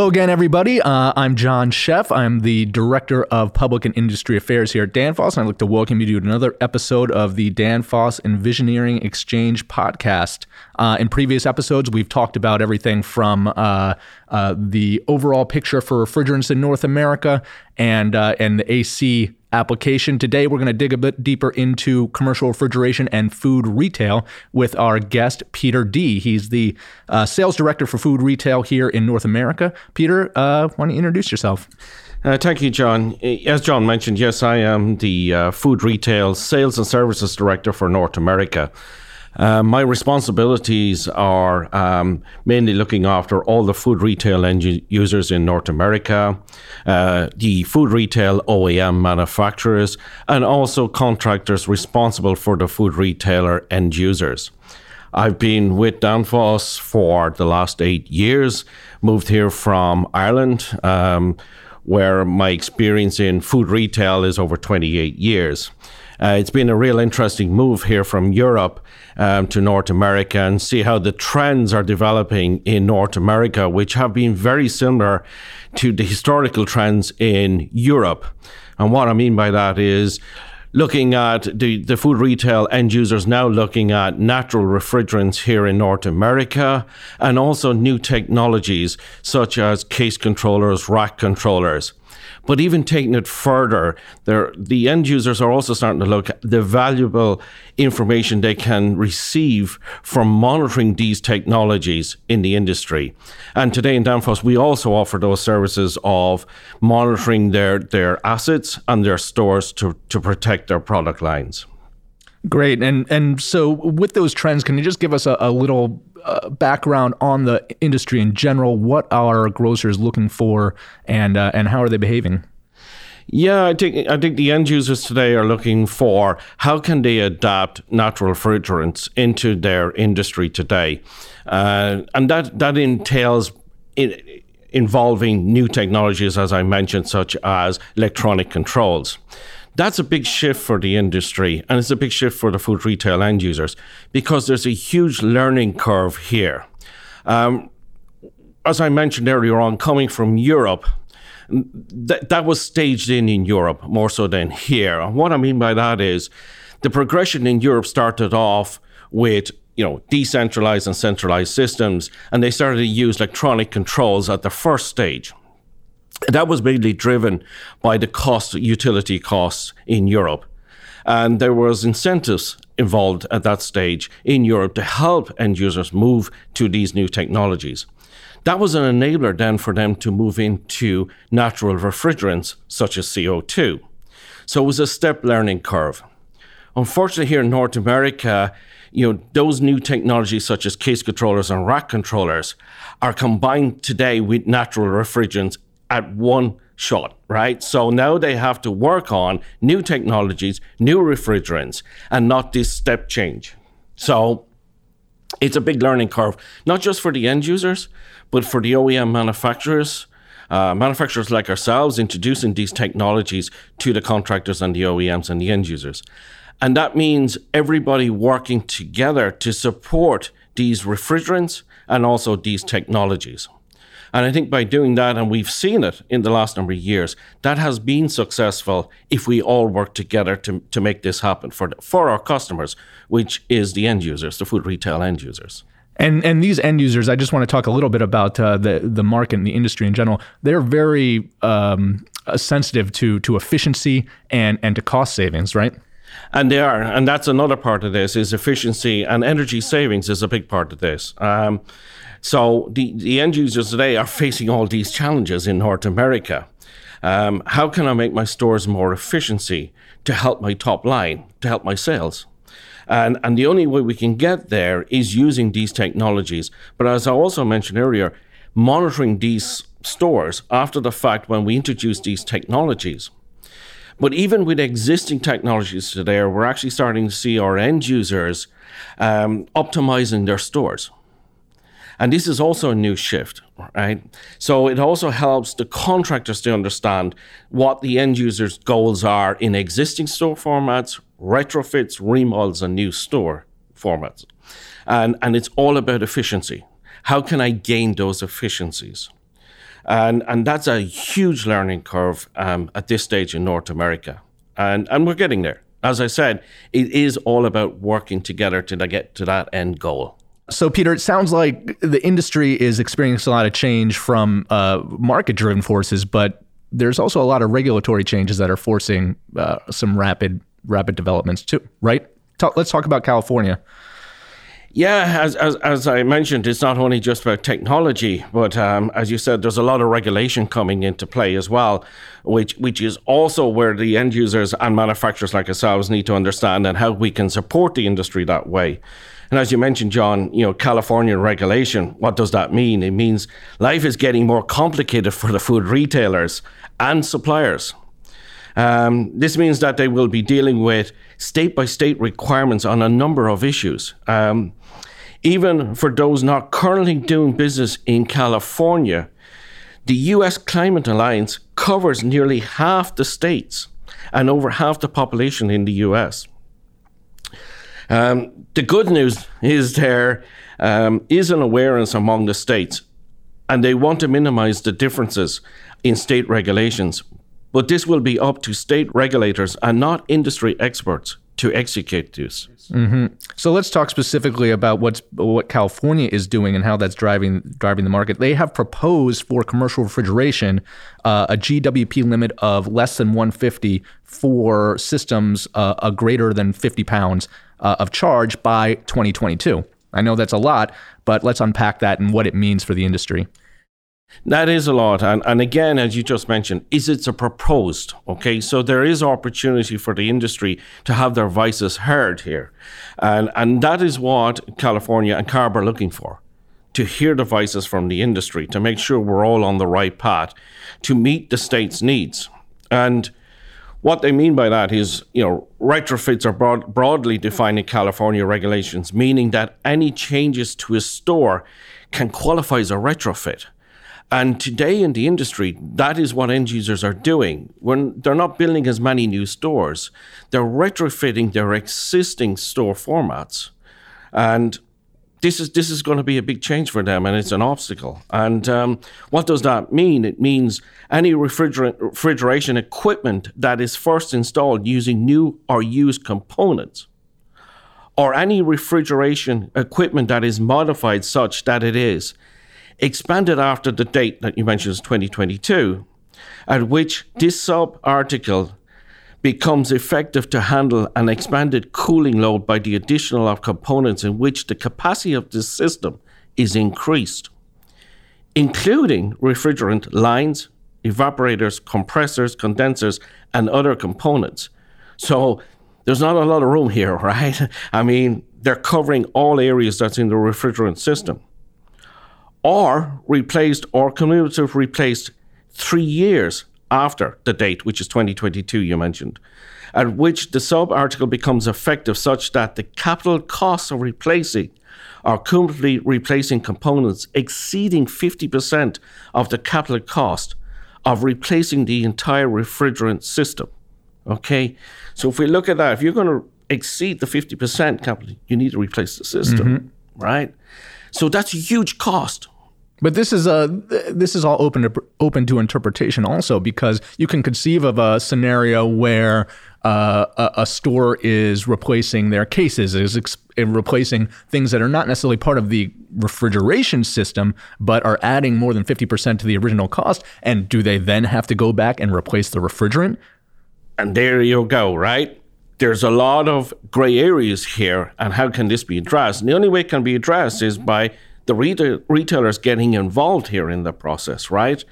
Hello again, everybody. Uh, I'm John Sheff. I'm the Director of Public and Industry Affairs here at Danfoss, and I'd like to welcome you to another episode of the Danfoss Envisioneering Exchange podcast. Uh, in previous episodes, we've talked about everything from uh, uh the overall picture for refrigerants in North America and uh, and the AC application. Today, we're going to dig a bit deeper into commercial refrigeration and food retail with our guest, Peter Dee. He's the uh, sales director for food retail here in North America. Peter, uh, why don't you introduce yourself? Uh, thank you, John. As John mentioned, yes, I am the uh, food retail sales and services director for North America. Uh, my responsibilities are um, mainly looking after all the food retail end users in North America, uh, the food retail OEM manufacturers, and also contractors responsible for the food retailer end users. I've been with Danfoss for the last eight years, moved here from Ireland. Um, where my experience in food retail is over 28 years. Uh, it's been a real interesting move here from Europe um, to North America and see how the trends are developing in North America, which have been very similar to the historical trends in Europe. And what I mean by that is looking at the, the food retail end users now looking at natural refrigerants here in North America and also new technologies such as case controllers, rack controllers. But even taking it further, the end users are also starting to look at the valuable information they can receive from monitoring these technologies in the industry. And today in Danfoss, we also offer those services of monitoring their, their assets and their stores to, to protect their product lines. Great. And and so with those trends, can you just give us a, a little uh, background on the industry in general? What are grocers looking for, and uh, and how are they behaving? Yeah, I think I think the end users today are looking for how can they adapt natural refrigerants into their industry today, uh, and that that entails. In, involving new technologies, as I mentioned, such as electronic controls. That's a big shift for the industry, and it's a big shift for the food retail end users because there's a huge learning curve here. Um, as I mentioned earlier on, coming from Europe, th- that was staged in in Europe more so than here. And what I mean by that is the progression in Europe started off with you know decentralized and centralized systems, and they started to use electronic controls at the first stage that was mainly driven by the cost, utility costs in Europe. And there was incentives involved at that stage in Europe to help end users move to these new technologies. That was an enabler then for them to move into natural refrigerants such as CO2. So it was a step learning curve. Unfortunately, here in North America, you know, those new technologies such as case controllers and rack controllers are combined today with natural refrigerants at one shot, right? So now they have to work on new technologies, new refrigerants, and not this step change. So it's a big learning curve, not just for the end users, but for the OEM manufacturers. Uh, manufacturers like ourselves introducing these technologies to the contractors and the OEMs and the end users. And that means everybody working together to support these refrigerants and also these technologies. And I think by doing that, and we've seen it in the last number of years, that has been successful if we all work together to, to make this happen for, for our customers, which is the end users, the food retail end users. And and these end users, I just want to talk a little bit about uh, the the market and the industry in general. They're very um, sensitive to to efficiency and and to cost savings, right? And they are, and that's another part of this is efficiency and energy savings is a big part of this. Um, so the, the end users today are facing all these challenges in North America. Um, how can I make my stores more efficiency to help my top line, to help my sales? And, and the only way we can get there is using these technologies. But as I also mentioned earlier, monitoring these stores after the fact when we introduce these technologies. But even with existing technologies today, we're actually starting to see our end users um, optimizing their stores. And this is also a new shift, right? So it also helps the contractors to understand what the end user's goals are in existing store formats, retrofits, remodels, and new store formats. And, and it's all about efficiency. How can I gain those efficiencies? And, and that's a huge learning curve um, at this stage in North America. And, and we're getting there. As I said, it is all about working together to get to that end goal. So, Peter, it sounds like the industry is experiencing a lot of change from uh, market driven forces, but there's also a lot of regulatory changes that are forcing uh, some rapid rapid developments too, right? Talk, let's talk about California. Yeah, as, as, as I mentioned, it's not only just about technology, but um, as you said, there's a lot of regulation coming into play as well, which which is also where the end users and manufacturers like ourselves need to understand and how we can support the industry that way. And as you mentioned, John, you know, California regulation, what does that mean? It means life is getting more complicated for the food retailers and suppliers. Um, this means that they will be dealing with state by state requirements on a number of issues. Um, even for those not currently doing business in California, the US Climate Alliance covers nearly half the states and over half the population in the US. Um, the good news is there um, is an awareness among the states, and they want to minimize the differences in state regulations. But this will be up to state regulators and not industry experts to execute this. Mm-hmm. So let's talk specifically about what's what California is doing and how that's driving driving the market. They have proposed for commercial refrigeration uh, a GWP limit of less than 150 for systems uh, a greater than 50 pounds uh, of charge by 2022. I know that's a lot, but let's unpack that and what it means for the industry. That is a lot. And, and again, as you just mentioned, is it's a proposed, okay? So there is opportunity for the industry to have their voices heard here. And, and that is what California and CARB are looking for to hear the voices from the industry, to make sure we're all on the right path, to meet the state's needs. And what they mean by that is, you know, retrofits are broad, broadly defined in California regulations, meaning that any changes to a store can qualify as a retrofit. And today in the industry, that is what end users are doing. When they're not building as many new stores, they're retrofitting their existing store formats. And this is this is going to be a big change for them, and it's an obstacle. And um, what does that mean? It means any refrigeration equipment that is first installed using new or used components, or any refrigeration equipment that is modified such that it is expanded after the date that you mentioned is 2022, at which this sub article becomes effective to handle an expanded cooling load by the additional of components in which the capacity of the system is increased, including refrigerant lines, evaporators, compressors, condensers, and other components. So there's not a lot of room here, right? I mean, they're covering all areas that's in the refrigerant system or replaced or cumulative replaced three years after the date, which is 2022, you mentioned, at which the sub article becomes effective such that the capital costs of replacing or cumulatively replacing components exceeding 50% of the capital cost of replacing the entire refrigerant system. Okay? So if we look at that, if you're going to exceed the 50% capital, you need to replace the system, mm-hmm. right? So that's a huge cost. But this is a this is all open to open to interpretation also because you can conceive of a scenario where uh, a, a, store is replacing their cases, is ex- replacing things that are not necessarily part of the refrigeration system, but are adding more than fifty percent to the original cost. And do they then have to go back and replace the refrigerant? And there you go, right? there's a lot of gray areas here, and how can this be addressed? And the only way it can be addressed is by the retail, retailers getting involved here in the process, right?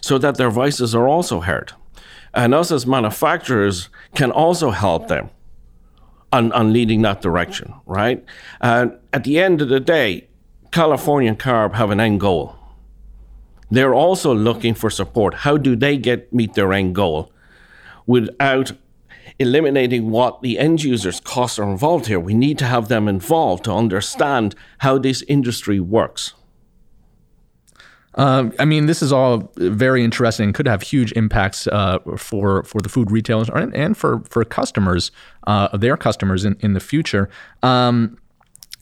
So that their voices are also heard. And us as manufacturers can also help them on, on leading that direction, right? And at the end of the day, California and CARB have an end goal. They're also looking for support. How do they get meet their end goal without eliminating what the end users' costs are involved here. We need to have them involved to understand how this industry works. Um, I mean, this is all very interesting. Could have huge impacts uh, for for the food retailers and, and for for customers, uh, their customers in, in the future. Um,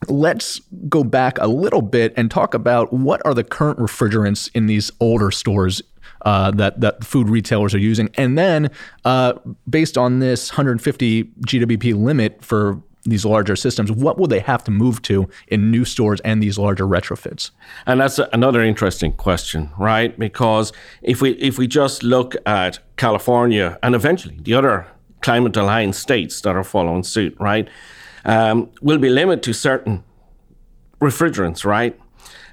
let's go back a little bit and talk about what are the current refrigerants in these older stores uh, that that food retailers are using, and then uh, based on this 150 GWP limit for these larger systems, what will they have to move to in new stores and these larger retrofits? And that's another interesting question, right? Because if we if we just look at California and eventually the other climate aligned states that are following suit, right, um, will be limited to certain refrigerants, right?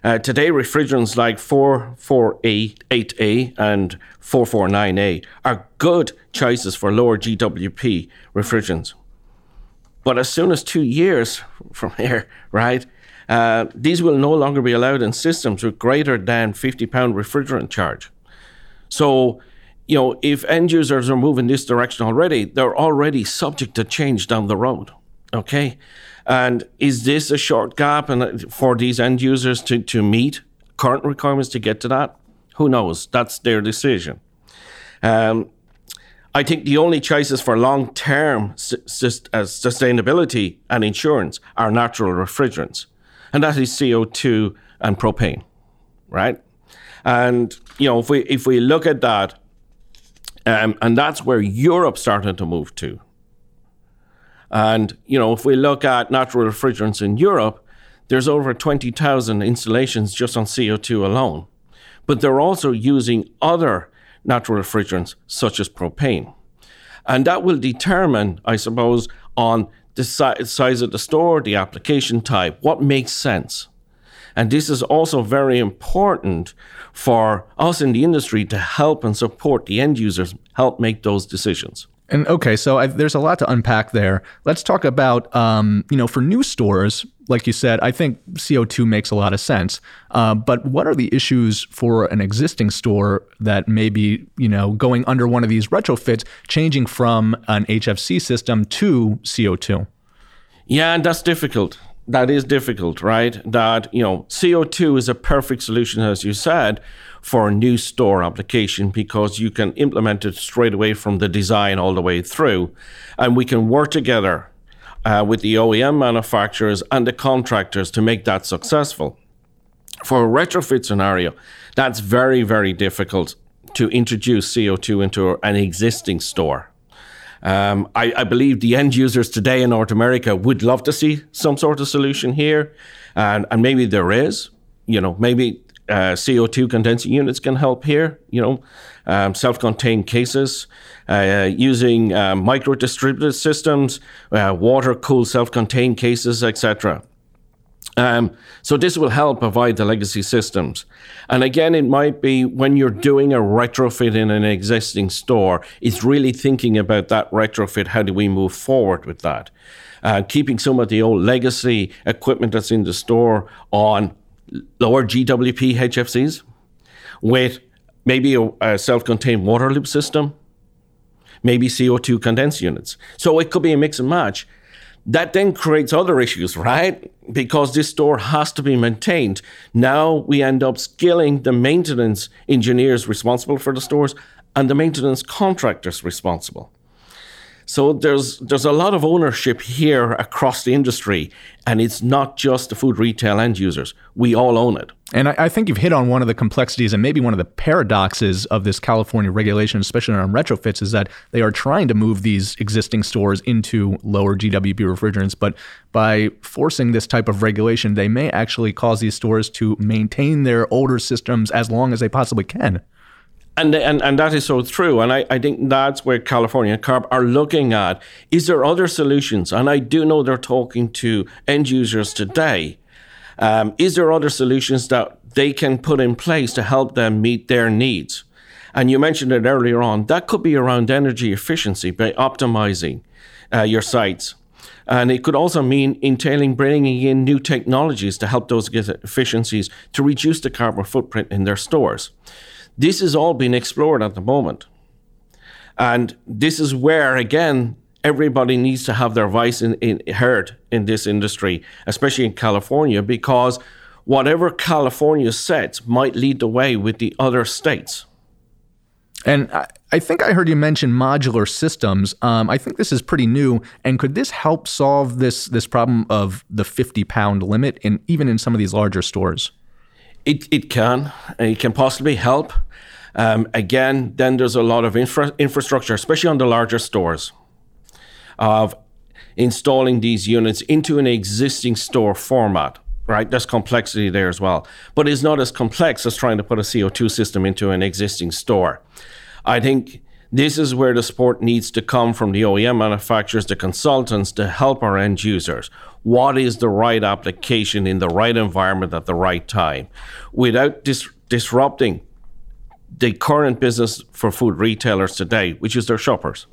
Uh, today, refrigerants like 448A and 449A are good choices for lower GWP refrigerants. But as soon as two years from here, right, uh, these will no longer be allowed in systems with greater than 50 pound refrigerant charge. So, you know, if end users are moving this direction already, they're already subject to change down the road. Okay. And is this a short gap and for these end users to, to meet current requirements to get to that? Who knows? That's their decision. Um, I think the only choices for long term uh, sustainability and insurance are natural refrigerants, and that is CO2 and propane, right? And you know, if we if we look at that, um, and that's where Europe started to move to. And you know, if we look at natural refrigerants in Europe, there's over twenty thousand installations just on CO2 alone, but they're also using other natural refrigerants such as propane. And that will determine, I suppose, on the si- size of the store, the application type, what makes sense. And this is also very important for us in the industry to help and support the end users, help make those decisions. And okay, so I, there's a lot to unpack there. Let's talk about, um, you know, for new stores, like you said, I think CO2 makes a lot of sense. Uh, but what are the issues for an existing store that may be, you know, going under one of these retrofits, changing from an HFC system to CO2? Yeah, and that's difficult. That is difficult, right? That, you know, CO2 is a perfect solution, as you said, for a new store application because you can implement it straight away from the design all the way through. And we can work together uh, with the OEM manufacturers and the contractors to make that successful. For a retrofit scenario, that's very, very difficult to introduce CO2 into an existing store. Um, I, I, believe the end users today in North America would love to see some sort of solution here, and, and maybe there is. You know, maybe uh, CO2 condensing units can help here, you know, um, self contained cases, uh, using uh, micro distributed systems, uh, water cooled self contained cases, etc. Um, so this will help provide the legacy systems. And again, it might be when you're doing a retrofit in an existing store, it's really thinking about that retrofit. How do we move forward with that? Uh, keeping some of the old legacy equipment that's in the store on lower GWP HFCs with maybe a, a self contained water loop system, maybe CO2 condense units. So it could be a mix and match. That then creates other issues, right? Because this store has to be maintained. Now we end up skilling the maintenance engineers responsible for the stores and the maintenance contractors responsible. So there's there's a lot of ownership here across the industry, and it's not just the food retail end users. We all own it. And I, I, think you've hit on one of the complexities and maybe one of the paradoxes of this California regulation, especially on retrofits, is that they are trying to move these existing stores into lower GWP refrigerants, but by forcing this type of regulation, they may actually cause these stores to maintain their older systems as long as they possibly can. And, and and that is so true. And I, I think that's where California CARB are looking at. Is there other solutions? And I do know they're talking to end users today. Um, is there other solutions that they can put in place to help them meet their needs? And you mentioned it earlier on. That could be around energy efficiency by optimizing uh, your sites. And it could also mean entailing bringing in new technologies to help those get efficiencies to reduce the carbon footprint in their stores. This is all being explored at the moment. And this is where, again, everybody needs to have their voice in, in, heard in this industry, especially in California, because whatever California sets might lead the way with the other states. And I, I think I heard you mention modular systems. Um, I think this is pretty new. And could this help solve this this problem of the 50 pound limit, in even in some of these larger stores? It it can. It can possibly help. Um, again, then there's a lot of infra- infrastructure, especially on the larger stores, of installing these units into an existing store format right? There's complexity there as well. But it's not as complex as trying to put a CO2 system into an existing store. I think this is where the support needs to come from the OEM manufacturers, the consultants to help our end users. What is the right application in the right environment at the right time without dis- disrupting the current business for food retailers today, which is their shoppers?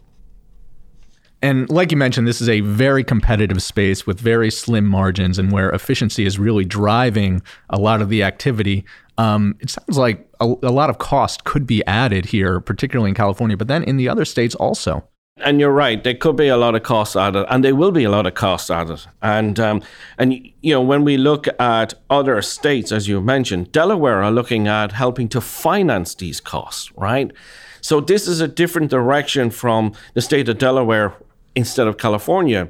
And like you mentioned, this is a very competitive space with very slim margins and where efficiency is really driving a lot of the activity. Um, it sounds like a, a lot of cost could be added here, particularly in California, but then in the other states also. And you're right. There could be a lot of costs added, and there will be a lot of costs added. And um, and you know when we look at other states, as you mentioned, Delaware are looking at helping to finance these costs, right? So this is a different direction from the state of Delaware, instead of California.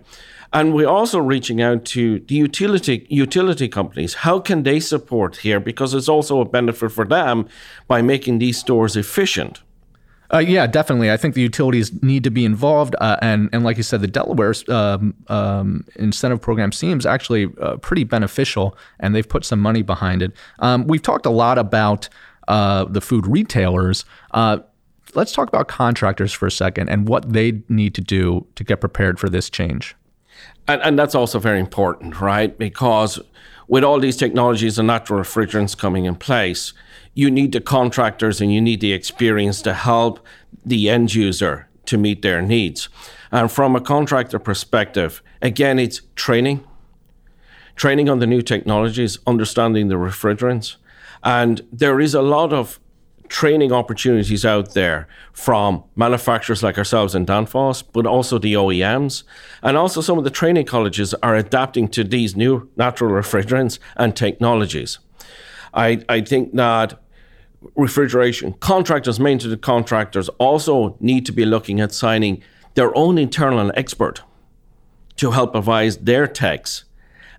And we're also reaching out to the utility utility companies. How can they support here? Because it's also a benefit for them by making these stores efficient. Uh, yeah, definitely. I think the utilities need to be involved, uh, and and like you said, the Delaware um, um, incentive program seems actually uh, pretty beneficial, and they've put some money behind it. Um, we've talked a lot about uh, the food retailers. Uh, let's talk about contractors for a second and what they need to do to get prepared for this change. And, and that's also very important, right? Because with all these technologies and natural refrigerants coming in place, you need the contractors and you need the experience to help the end user to meet their needs. And from a contractor perspective, again, it's training, training on the new technologies, understanding the refrigerants. And there is a lot of training opportunities out there from manufacturers like ourselves in Danfoss, but also the OEMs. And also, some of the training colleges are adapting to these new natural refrigerants and technologies. I, I think that refrigeration contractors, maintenance contractors, also need to be looking at signing their own internal expert to help advise their techs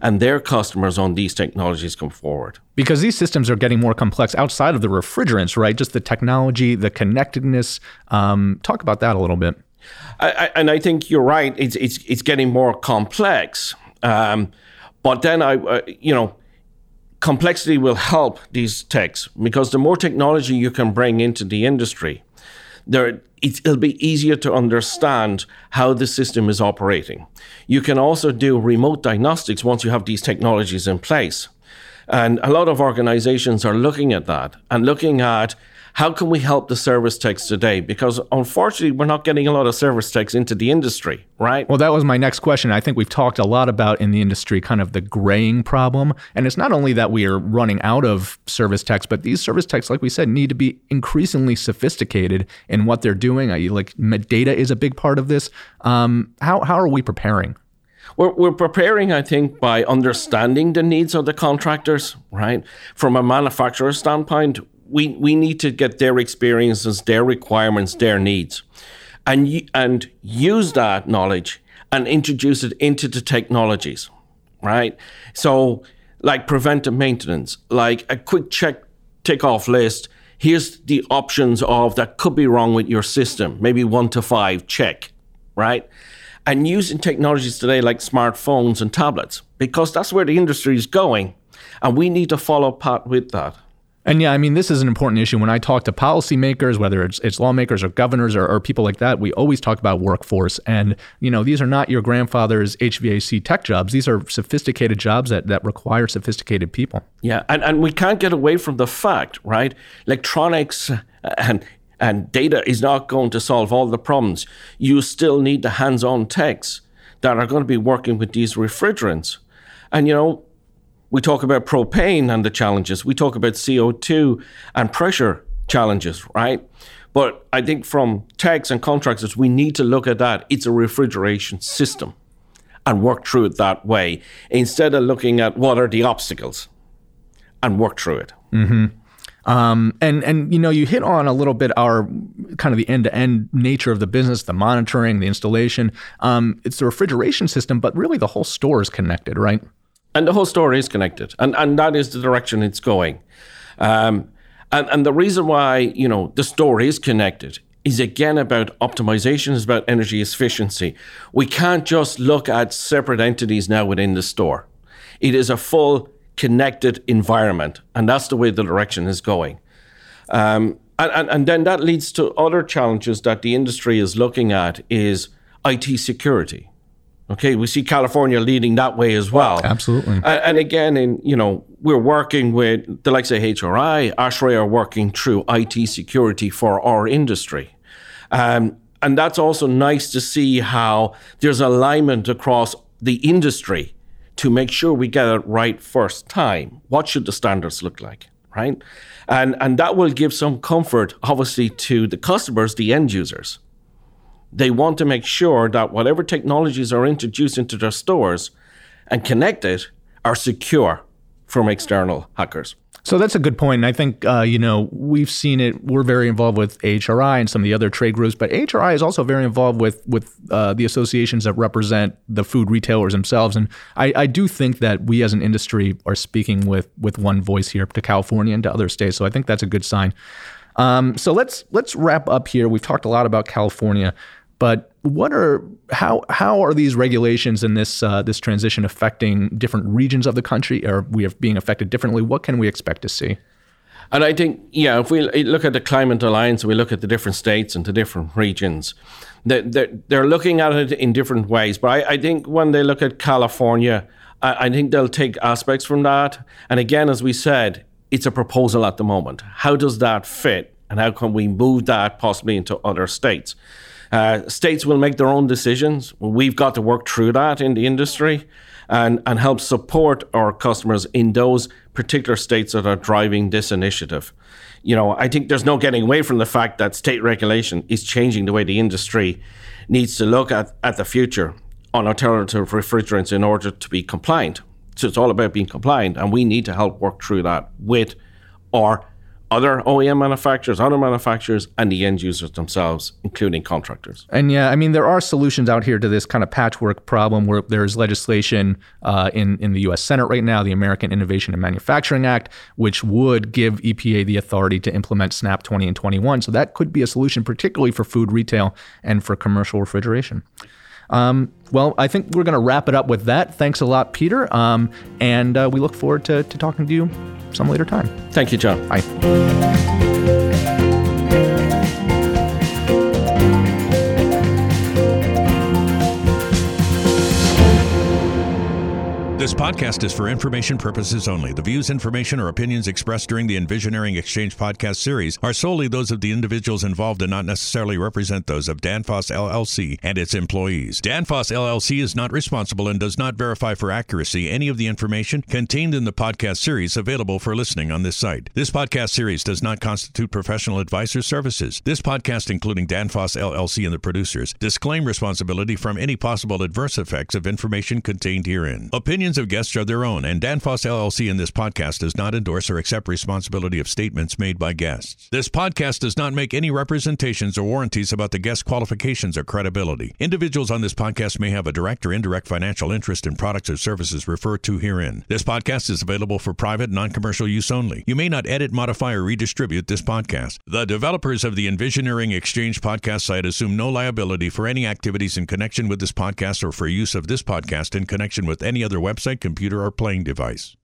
and their customers on these technologies come forward. Because these systems are getting more complex outside of the refrigerants, right? Just the technology, the connectedness. Um, talk about that a little bit. I, I, and I think you're right. It's it's it's getting more complex. Um, but then I, uh, you know, complexity will help these techs because the more technology you can bring into the industry, there it'll be easier to understand how the system is operating. You can also do remote diagnostics once you have these technologies in place. And a lot of organizations are looking at that and looking at how can we help the service techs today? Because unfortunately, we're not getting a lot of service techs into the industry, right? Well, that was my next question. I think we've talked a lot about in the industry kind of the graying problem. And it's not only that we are running out of service techs, but these service techs, like we said, need to be increasingly sophisticated in what they're doing. Like data is a big part of this. Um, how, how are we preparing? We're, we're preparing, I think, by understanding the needs of the contractors, right? From a manufacturer standpoint, we, we need to get their experiences, their requirements, their needs, and, and use that knowledge and introduce it into the technologies, right? So, like preventive maintenance, like a quick check, tick off list. Here's the options of that could be wrong with your system, maybe one to five, check, right? And using technologies today like smartphones and tablets, because that's where the industry is going. And we need to follow pat with that. And yeah, I mean, this is an important issue. When I talk to policymakers, whether it's, it's lawmakers or governors or, or, people like that, we always talk about workforce. And, you know, these are not your grandfather's HVAC tech jobs. These are sophisticated jobs that, that require sophisticated people. Yeah. And, and we can't get away from the fact, right? Electronics and and data is not going to solve all the problems. You still need the hands on techs that are going to be working with these refrigerants. And, you know, we talk about propane and the challenges. We talk about CO2 and pressure challenges, right? But I think from techs and contractors, we need to look at that. It's a refrigeration system and work through it that way instead of looking at what are the obstacles and work through it. Mm-hmm. Um, and and you know you hit on a little bit our kind of the end to end nature of the business, the monitoring, the installation. Um, it's the refrigeration system, but really the whole store is connected, right? And the whole store is connected, and and that is the direction it's going. Um, and and the reason why you know the store is connected is again about optimization, is about energy efficiency. We can't just look at separate entities now within the store. It is a full connected environment, and that's the way the direction is going. Um, and, and, and then that leads to other challenges that the industry is looking at is IT security. Okay, we see California leading that way as well. Absolutely. And, and, again, in you know, we're working with the likes of AHRI, ASHRAE are working through IT security for our industry. Um, and that's also nice to see how there's alignment across the industry to make sure we get it right first time. What should the standards look like, right? And and that will give some comfort, obviously, to the customers, the end users they want to make sure that whatever technologies are introduced into their stores and connected are secure from external hackers. So that's a good point. And I think, uh, you know, we've seen it. We're very involved with AHRI and some of the other trade groups, but AHRI is also very involved with with uh, the associations that represent the food retailers themselves. And I, I, do think that we as an industry are speaking with with one voice here to California and to other states. So I think that's a good sign. Um, so let's let's wrap up here. We've talked a lot about California. But what are how how are these regulations and this uh, this transition affecting different regions of the country? Are we being affected differently? What can we expect to see? And I think, yeah, if we look at the Climate Alliance, we look at the different states and the different regions, they're, they're looking at it in different ways. But I, I think when they look at California, I, I think they'll take aspects from that. And again, as we said, it's a proposal at the moment. How does that fit? And how can we move that possibly into other states? Uh, states will make their own decisions. We've got to work through that in the industry and, and help support our customers in those particular states that are driving this initiative. You know, I think there's no getting away from the fact that state regulation is changing the way the industry needs to look at, at the future on alternative refrigerants in order to be compliant. So it's all about being compliant, and we need to help work through that with our other OEM manufacturers, other manufacturers, and the end users themselves, including contractors. And yeah, I mean, there are solutions out here to this kind of patchwork problem where there's legislation uh, in, in the US Senate right now, the American Innovation and Manufacturing Act, which would give EPA the authority to implement SNAP 20 and 21. So that could be a solution, particularly for food retail and for commercial refrigeration. Um, well, I think we're going to wrap it up with that. Thanks a lot, Peter. Um, and uh, we look forward to, to talking to you some later time. Thank you, John. Bye. This podcast is for information purposes only. The views, information, or opinions expressed during the Envisioneering Exchange podcast series are solely those of the individuals involved and not necessarily represent those of Danfoss LLC and its employees. Danfoss LLC is not responsible and does not verify for accuracy any of the information contained in the podcast series available for listening on this site. This podcast series does not constitute professional advice or services. This podcast, including Danfoss LLC and the producers, disclaim responsibility from any possible adverse effects of information contained herein. Opinions opinions of guests are their own, and Danfoss LLC in this podcast does not endorse or accept responsibility of statements made by guests. This podcast does not make any representations or warranties about the guest qualifications or credibility. Individuals on this podcast may have a direct or indirect financial interest in products or services referred to herein. This podcast is available for private, non commercial use only. You may not edit, modify, or redistribute this podcast. The developers of the Envisioneering Exchange podcast site assume no liability for any activities in connection with this podcast or for use of this podcast in connection with any other website website, computer, or playing device.